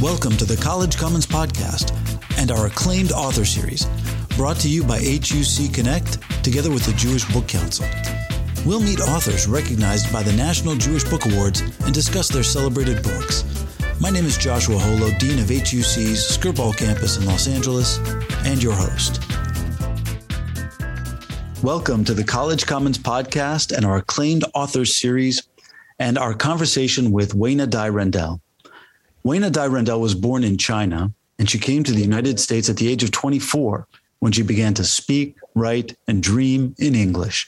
Welcome to the College Commons Podcast and our acclaimed author series, brought to you by HUC Connect together with the Jewish Book Council. We'll meet authors recognized by the National Jewish Book Awards and discuss their celebrated books. My name is Joshua Holo, Dean of HUC's Skirball campus in Los Angeles, and your host. Welcome to the College Commons Podcast and our acclaimed authors series and our conversation with Weina Dai Randel. Weina Dai Randel was born in China, and she came to the United States at the age of 24 when she began to speak, write, and dream in English.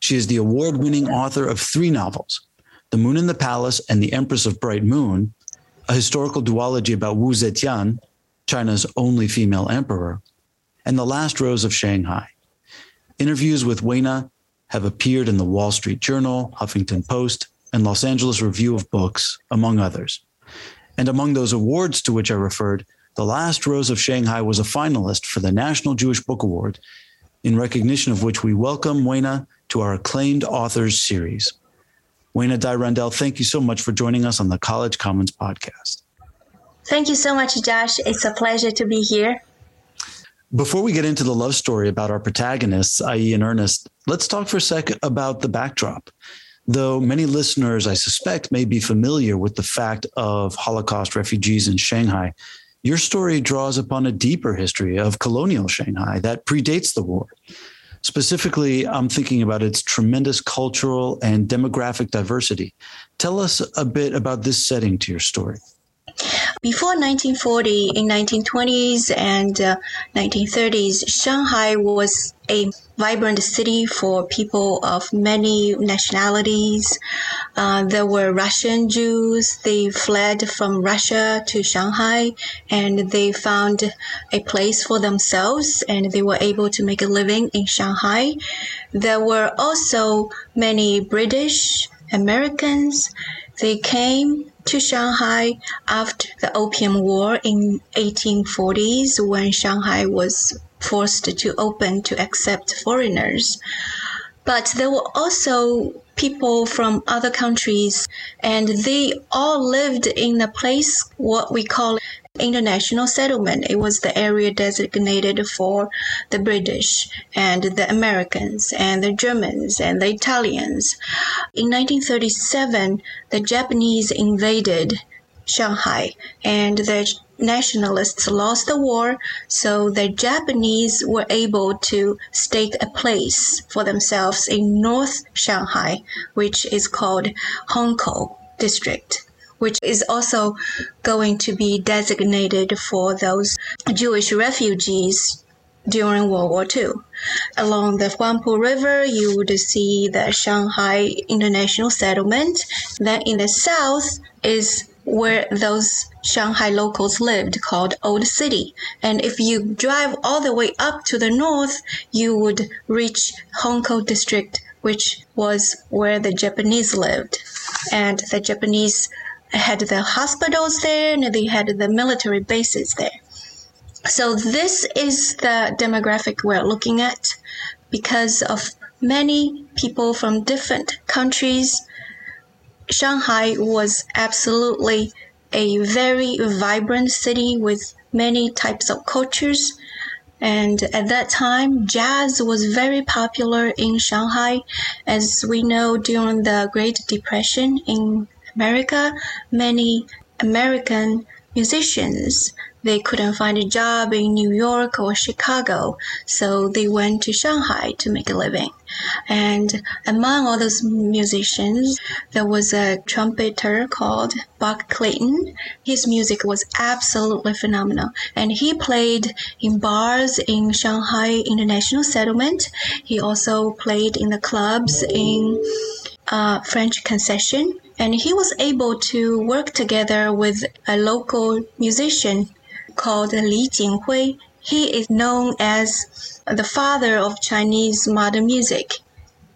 She is the award winning author of three novels The Moon in the Palace and The Empress of Bright Moon, a historical duology about Wu Zetian, China's only female emperor, and The Last Rose of Shanghai. Interviews with Weina have appeared in the Wall Street Journal, Huffington Post, and Los Angeles Review of Books, among others. And among those awards to which I referred, The Last Rose of Shanghai was a finalist for the National Jewish Book Award, in recognition of which we welcome Weina to our acclaimed authors series. Weina Dai Randel, thank you so much for joining us on the College Commons podcast. Thank you so much, Josh. It's a pleasure to be here. Before we get into the love story about our protagonists, i.e., in Ernest, let's talk for a second about the backdrop though many listeners, I suspect, may be familiar with the fact of Holocaust refugees in Shanghai, your story draws upon a deeper history of colonial Shanghai that predates the war. Specifically, I'm thinking about its tremendous cultural and demographic diversity. Tell us a bit about this setting to your story. Before 1940, in 1920s and uh, 1930s, Shanghai was a vibrant city for people of many nationalities. Uh, there were Russian Jews. They fled from Russia to Shanghai and they found a place for themselves and they were able to make a living in Shanghai. There were also many British Americans. They came to Shanghai after the Opium War in 1840s when Shanghai was forced to open to accept foreigners. But there were also people from other countries and they all lived in a place what we call international settlement. It was the area designated for the British and the Americans and the Germans and the Italians. In 1937, the Japanese invaded Shanghai and the nationalists lost the war, so the Japanese were able to stake a place for themselves in North Shanghai, which is called Hongkou District which is also going to be designated for those Jewish refugees during World War II. Along the Huangpu River, you would see the Shanghai International Settlement. Then in the south is where those Shanghai locals lived called Old City. And if you drive all the way up to the north, you would reach Hongkou District, which was where the Japanese lived. And the Japanese had the hospitals there and they had the military bases there. So this is the demographic we're looking at because of many people from different countries. Shanghai was absolutely a very vibrant city with many types of cultures. And at that time, jazz was very popular in Shanghai. As we know, during the Great Depression in America, many American musicians they couldn't find a job in New York or Chicago, so they went to Shanghai to make a living. And among all those musicians, there was a trumpeter called Buck Clayton. His music was absolutely phenomenal, and he played in bars in Shanghai International Settlement. He also played in the clubs in uh, French Concession and he was able to work together with a local musician called Li Jinhui. He is known as the father of Chinese modern music.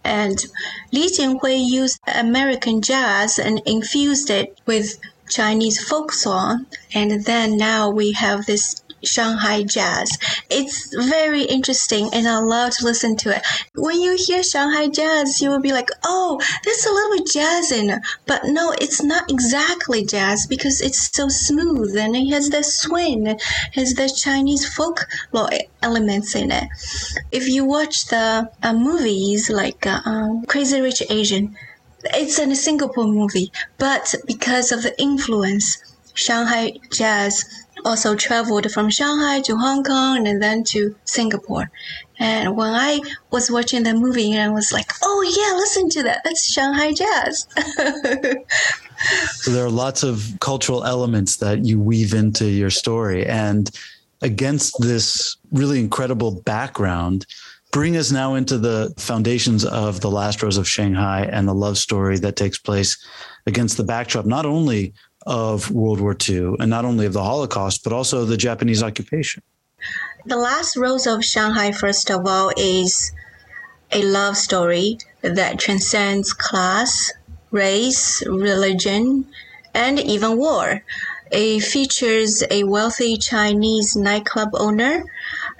And Li Jinhui used American jazz and infused it with Chinese folk song. And then now we have this Shanghai jazz. It's very interesting and I love to listen to it. When you hear Shanghai jazz, you will be like, oh, there's a little bit jazz in it. But no, it's not exactly jazz because it's so smooth and it has the swing, it has the Chinese folklore elements in it. If you watch the uh, movies like uh, um, Crazy Rich Asian, it's a Singapore movie, but because of the influence, Shanghai jazz also traveled from Shanghai to Hong Kong and then to Singapore. And when I was watching the movie, I was like, oh yeah, listen to that. That's Shanghai jazz. so there are lots of cultural elements that you weave into your story. And against this really incredible background, bring us now into the foundations of the last rose of Shanghai and the love story that takes place against the backdrop, not only of World War II and not only of the Holocaust, but also the Japanese occupation. The Last Rose of Shanghai, first of all, is a love story that transcends class, race, religion, and even war. It features a wealthy Chinese nightclub owner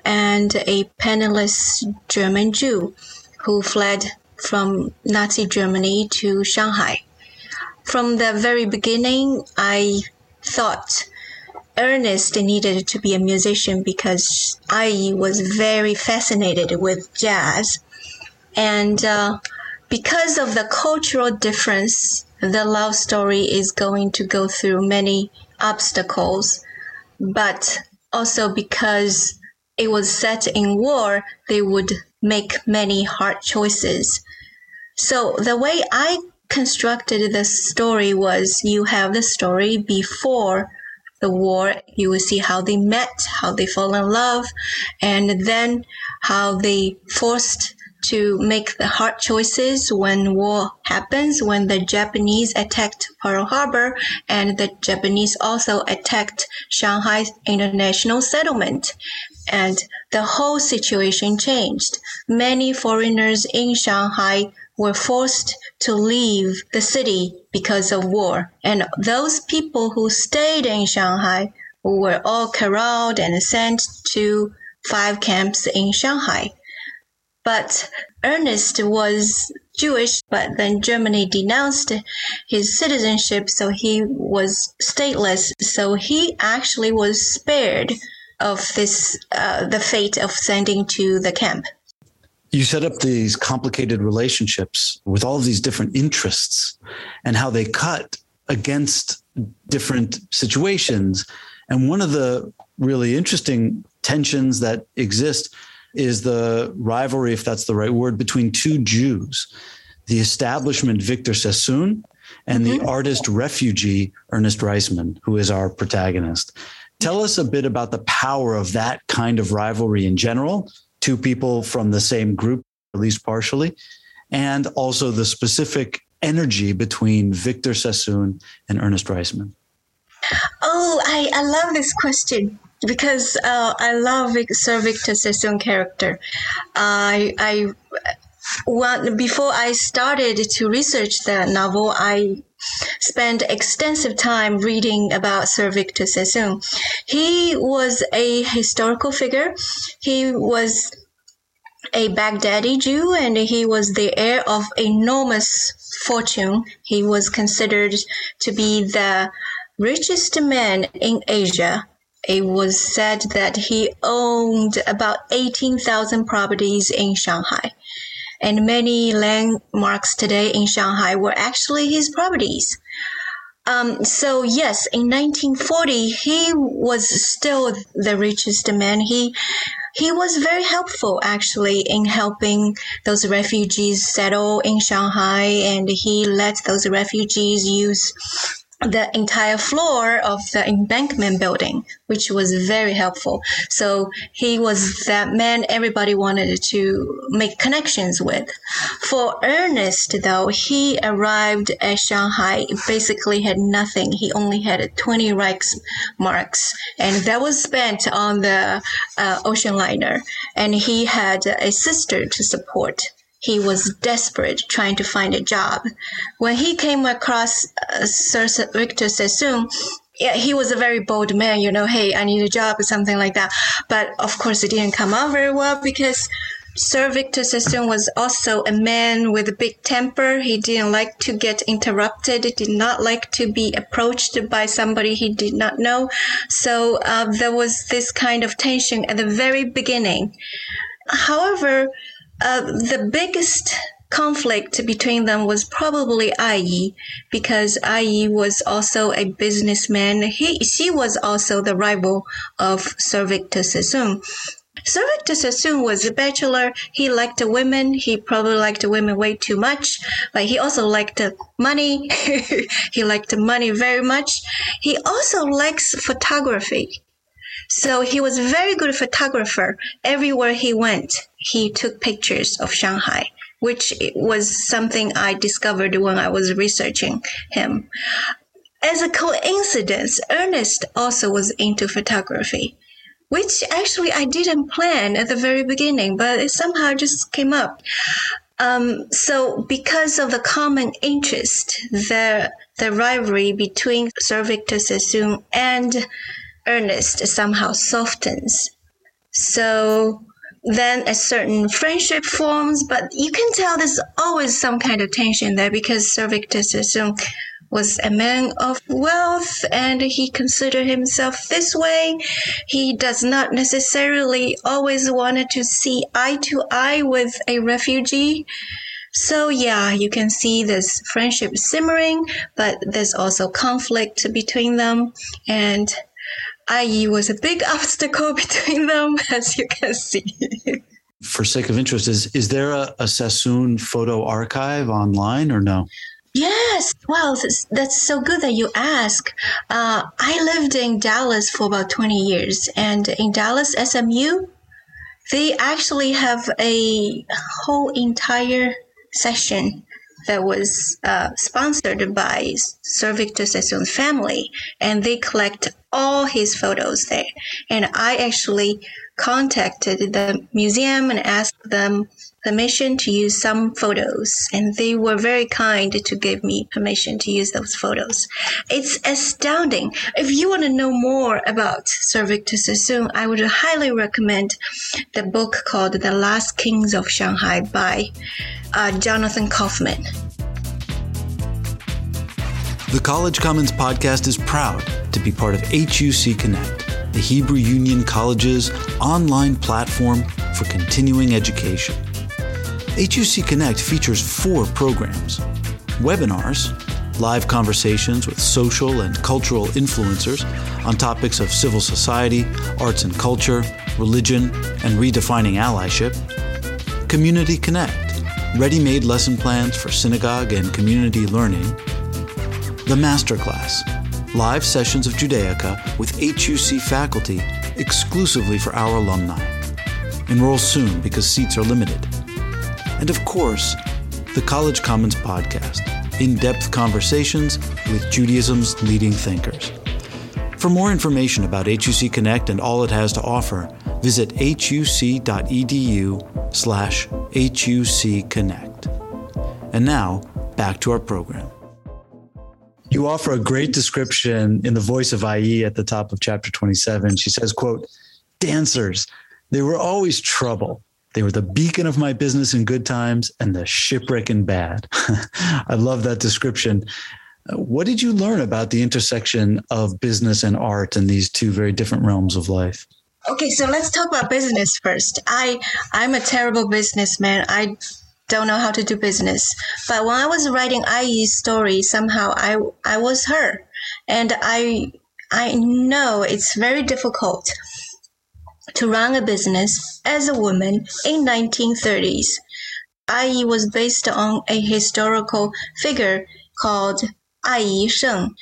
and a penniless German Jew who fled from Nazi Germany to Shanghai from the very beginning, I thought Ernest needed to be a musician because I was very fascinated with jazz. And uh, because of the cultural difference, the love story is going to go through many obstacles. But also because it was set in war, they would make many hard choices. So the way I constructed the story was you have the story before the war. You will see how they met, how they fall in love, and then how they forced to make the hard choices when war happens, when the Japanese attacked Pearl Harbor and the Japanese also attacked Shanghai International Settlement. And the whole situation changed. Many foreigners in Shanghai were forced to leave the city because of war. And those people who stayed in Shanghai were all corralled and sent to five camps in Shanghai. But Ernest was Jewish, but then Germany denounced his citizenship, so he was stateless. So he actually was spared of this, uh, the fate of sending to the camp you set up these complicated relationships with all of these different interests and how they cut against different situations. And one of the really interesting tensions that exist is the rivalry, if that's the right word, between two Jews the establishment Victor Sassoon and mm-hmm. the artist refugee Ernest Reisman, who is our protagonist. Tell us a bit about the power of that kind of rivalry in general two people from the same group, at least partially, and also the specific energy between Victor Sassoon and Ernest Reisman? Oh, I, I love this question because uh, I love Sir Victor Sassoon character. I I when, before I started to research the novel, I spent extensive time reading about Sir Victor Sassoon. He was a historical figure. He was a Baghdadi Jew and he was the heir of enormous fortune. He was considered to be the richest man in Asia. It was said that he owned about 18,000 properties in Shanghai and many landmarks today in Shanghai were actually his properties. Um, so yes, in 1940, he was still the richest man. He he was very helpful actually in helping those refugees settle in Shanghai, and he let those refugees use the entire floor of the embankment building, which was very helpful. So he was that man everybody wanted to make connections with. For Ernest, though, he arrived at Shanghai, basically had nothing. He only had 20 Reichsmarks, and that was spent on the uh, ocean liner. And he had a sister to support he was desperate trying to find a job. When he came across uh, Sir Victor Sassoon, yeah, he was a very bold man, you know, hey, I need a job or something like that. But of course, it didn't come out very well because Sir Victor Sassoon was also a man with a big temper. He didn't like to get interrupted. He did not like to be approached by somebody he did not know. So uh, there was this kind of tension at the very beginning. However, uh, the biggest conflict between them was probably Ai because Ai was also a businessman. He, she was also the rival of Sir Victor Sassoon. Sir Victor Sassoon was a bachelor. He liked women. He probably liked women way too much, but he also liked money. he liked money very much. He also likes photography. So he was a very good photographer. Everywhere he went, he took pictures of Shanghai, which was something I discovered when I was researching him. As a coincidence, Ernest also was into photography which actually I didn't plan at the very beginning, but it somehow just came up. Um, so because of the common interest, the the rivalry between Sir Victor Sassoon and Ernest somehow softens. So then a certain friendship forms, but you can tell there's always some kind of tension there because Sassoon was a man of wealth and he considered himself this way. He does not necessarily always wanted to see eye to eye with a refugee. So yeah, you can see this friendship simmering, but there's also conflict between them and Ai was a big obstacle between them, as you can see. For sake of interest, is is there a, a Sassoon photo archive online or no? Yes, well, that's, that's so good that you ask. Uh, I lived in Dallas for about 20 years, and in Dallas SMU, they actually have a whole entire session that was uh, sponsored by Sir Victor Sassoon's family, and they collect all his photos there. And I actually contacted the museum and asked them permission to use some photos, and they were very kind to give me permission to use those photos. It's astounding. If you want to know more about Sir Victor Sassoon, I would highly recommend the book called The Last Kings of Shanghai by uh, Jonathan Kaufman. The College Commons podcast is proud to be part of HUC Connect, the Hebrew Union College's online platform for continuing education. HUC Connect features four programs webinars, live conversations with social and cultural influencers on topics of civil society, arts and culture, religion, and redefining allyship, Community Connect, ready made lesson plans for synagogue and community learning, the Masterclass, live sessions of Judaica with HUC faculty exclusively for our alumni. Enroll soon because seats are limited and of course, the College Commons podcast, in depth conversations with Judaism's leading thinkers. For more information about HUC Connect and all it has to offer, visit huc.edu slash HUC Connect. And now, back to our program. You offer a great description in the voice of Ai at the top of chapter 27. She says, quote, dancers, they were always trouble they were the beacon of my business in good times and the shipwreck in bad. I love that description. Uh, what did you learn about the intersection of business and art in these two very different realms of life? Okay, so let's talk about business first. I I'm a terrible businessman. I don't know how to do business. But when I was writing Ai's story, somehow I I was her. And I I know it's very difficult to run a business as a woman in 1930s. Ai was based on a historical figure called Ai Sheng,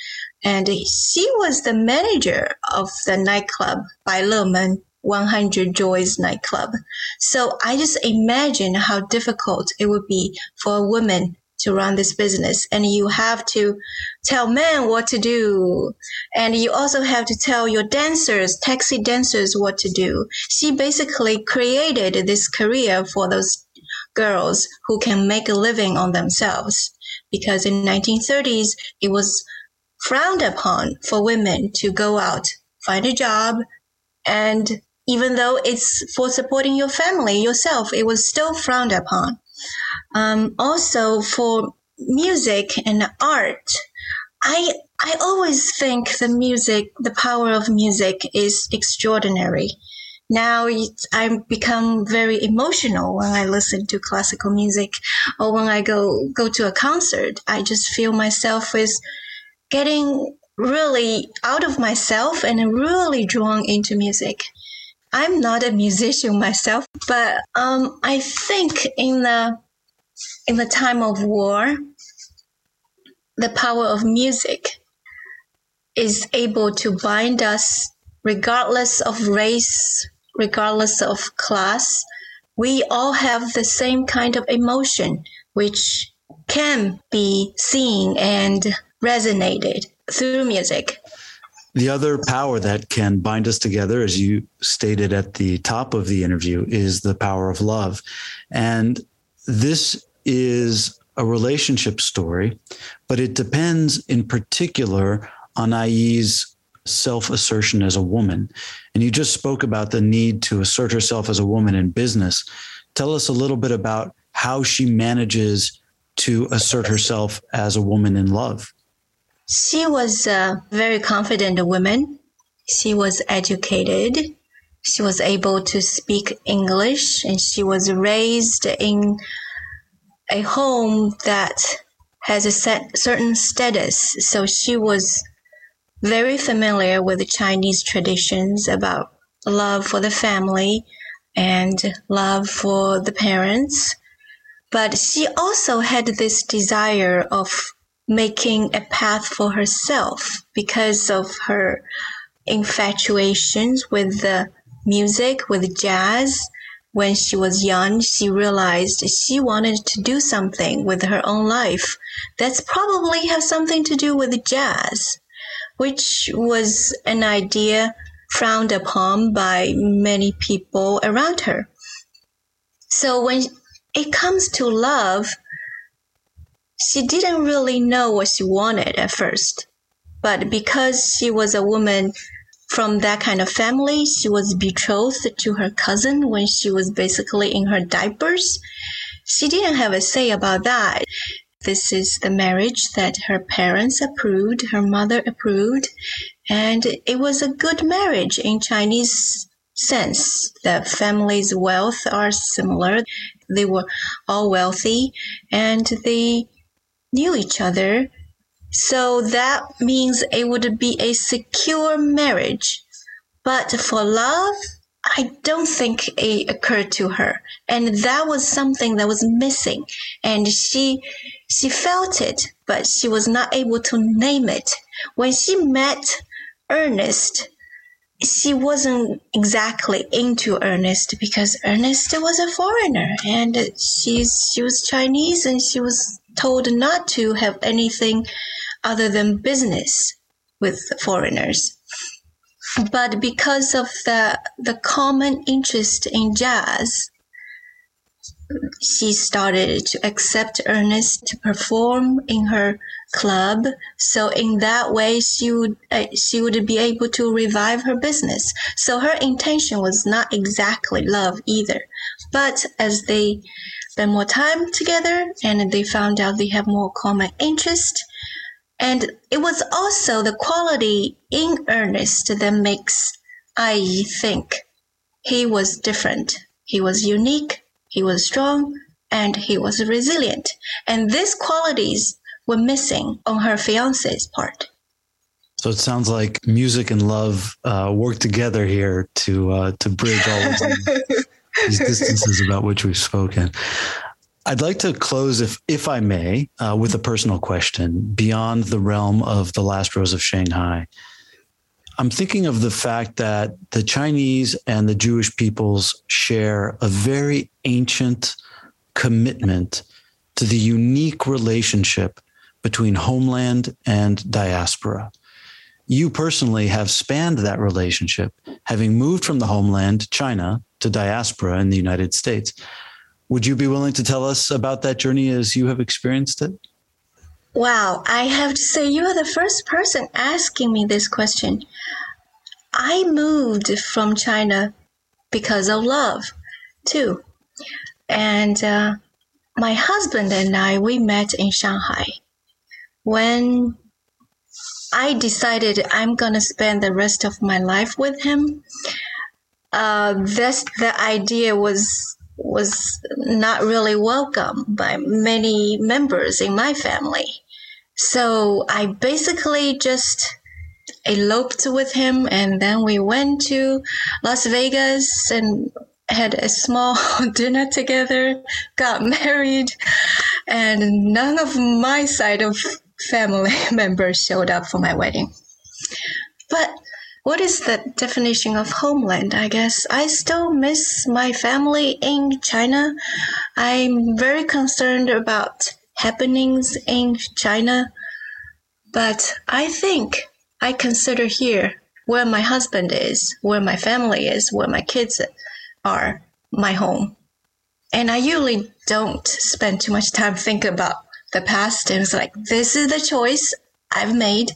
and she was the manager of the nightclub Bai Men 100 Joys nightclub. So I just imagine how difficult it would be for a woman to run this business. And you have to tell men what to do. And you also have to tell your dancers taxi dancers what to do. She basically created this career for those girls who can make a living on themselves. Because in 1930s it was frowned upon for women to go out, find a job, and even though it's for supporting your family yourself, it was still frowned upon. Um, also, for music and art, I I always think the music, the power of music, is extraordinary. Now I become very emotional when I listen to classical music, or when I go go to a concert. I just feel myself is getting really out of myself and really drawn into music. I'm not a musician myself, but um, I think in the in the time of war, the power of music is able to bind us regardless of race, regardless of class. We all have the same kind of emotion, which can be seen and resonated through music. The other power that can bind us together, as you stated at the top of the interview, is the power of love. And this is a relationship story, but it depends in particular on Ai's self assertion as a woman. And you just spoke about the need to assert herself as a woman in business. Tell us a little bit about how she manages to assert herself as a woman in love. She was a very confident woman. She was educated. She was able to speak English and she was raised in a home that has a set, certain status. So she was very familiar with the Chinese traditions about love for the family and love for the parents. But she also had this desire of making a path for herself because of her infatuations with the music, with jazz. When she was young, she realized she wanted to do something with her own life. That's probably have something to do with jazz, which was an idea frowned upon by many people around her. So when it comes to love, she didn't really know what she wanted at first. But because she was a woman from that kind of family, she was betrothed to her cousin when she was basically in her diapers. She didn't have a say about that. This is the marriage that her parents approved, her mother approved, and it was a good marriage in Chinese sense. The family's wealth are similar. They were all wealthy and they knew each other. So that means it would be a secure marriage. But for love, I don't think it occurred to her. And that was something that was missing. And she, she felt it, but she was not able to name it. When she met Ernest, she wasn't exactly into Ernest because Ernest was a foreigner and she's she was Chinese and she was told not to have anything other than business with foreigners. But because of the the common interest in jazz, she started to accept Ernest to perform in her club. So in that way, she would uh, she would be able to revive her business. So her intention was not exactly love either. But as they spend more time together and they found out they have more common interest, and it was also the quality in Ernest that makes I think he was different. He was unique. He was strong and he was resilient. And these qualities were missing on her fiance's part. So it sounds like music and love uh, work together here to uh, to bridge all of these distances about which we've spoken. I'd like to close, if if I may, uh, with a personal question beyond the realm of the last rose of Shanghai. I'm thinking of the fact that the Chinese and the Jewish peoples share a very ancient commitment to the unique relationship between homeland and diaspora. You personally have spanned that relationship, having moved from the homeland, China, to diaspora in the United States. Would you be willing to tell us about that journey as you have experienced it? Wow, I have to say, you are the first person asking me this question. I moved from China because of love, too. And uh, my husband and I, we met in Shanghai. When I decided I'm to spend the rest of my life with him, uh, this, the idea was was not really welcome by many members in my family. So I basically just eloped with him and then we went to Las Vegas and had a small dinner together, got married, and none of my side of family members showed up for my wedding. But what is the definition of homeland? I guess I still miss my family in China. I'm very concerned about happenings in China, but I think I consider here where my husband is, where my family is, where my kids are, my home. And I usually don't spend too much time thinking about the past. And it's like, this is the choice I've made.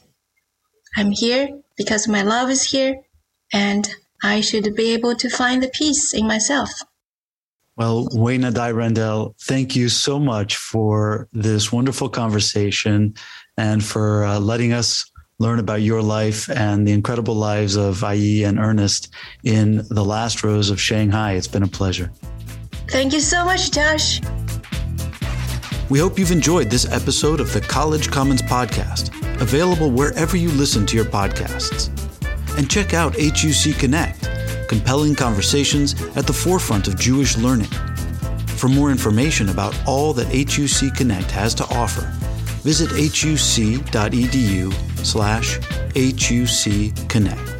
I'm here because my love is here and I should be able to find the peace in myself. Well, Weina Dai Randel, thank you so much for this wonderful conversation and for uh, letting us learn about your life and the incredible lives of Ai and Ernest in the last rose of Shanghai. It's been a pleasure. Thank you so much, Josh. We hope you've enjoyed this episode of the College Commons Podcast, available wherever you listen to your podcasts. And check out HUC Connect, compelling conversations at the forefront of Jewish learning. For more information about all that HUC Connect has to offer, visit huc.edu slash hucconnect.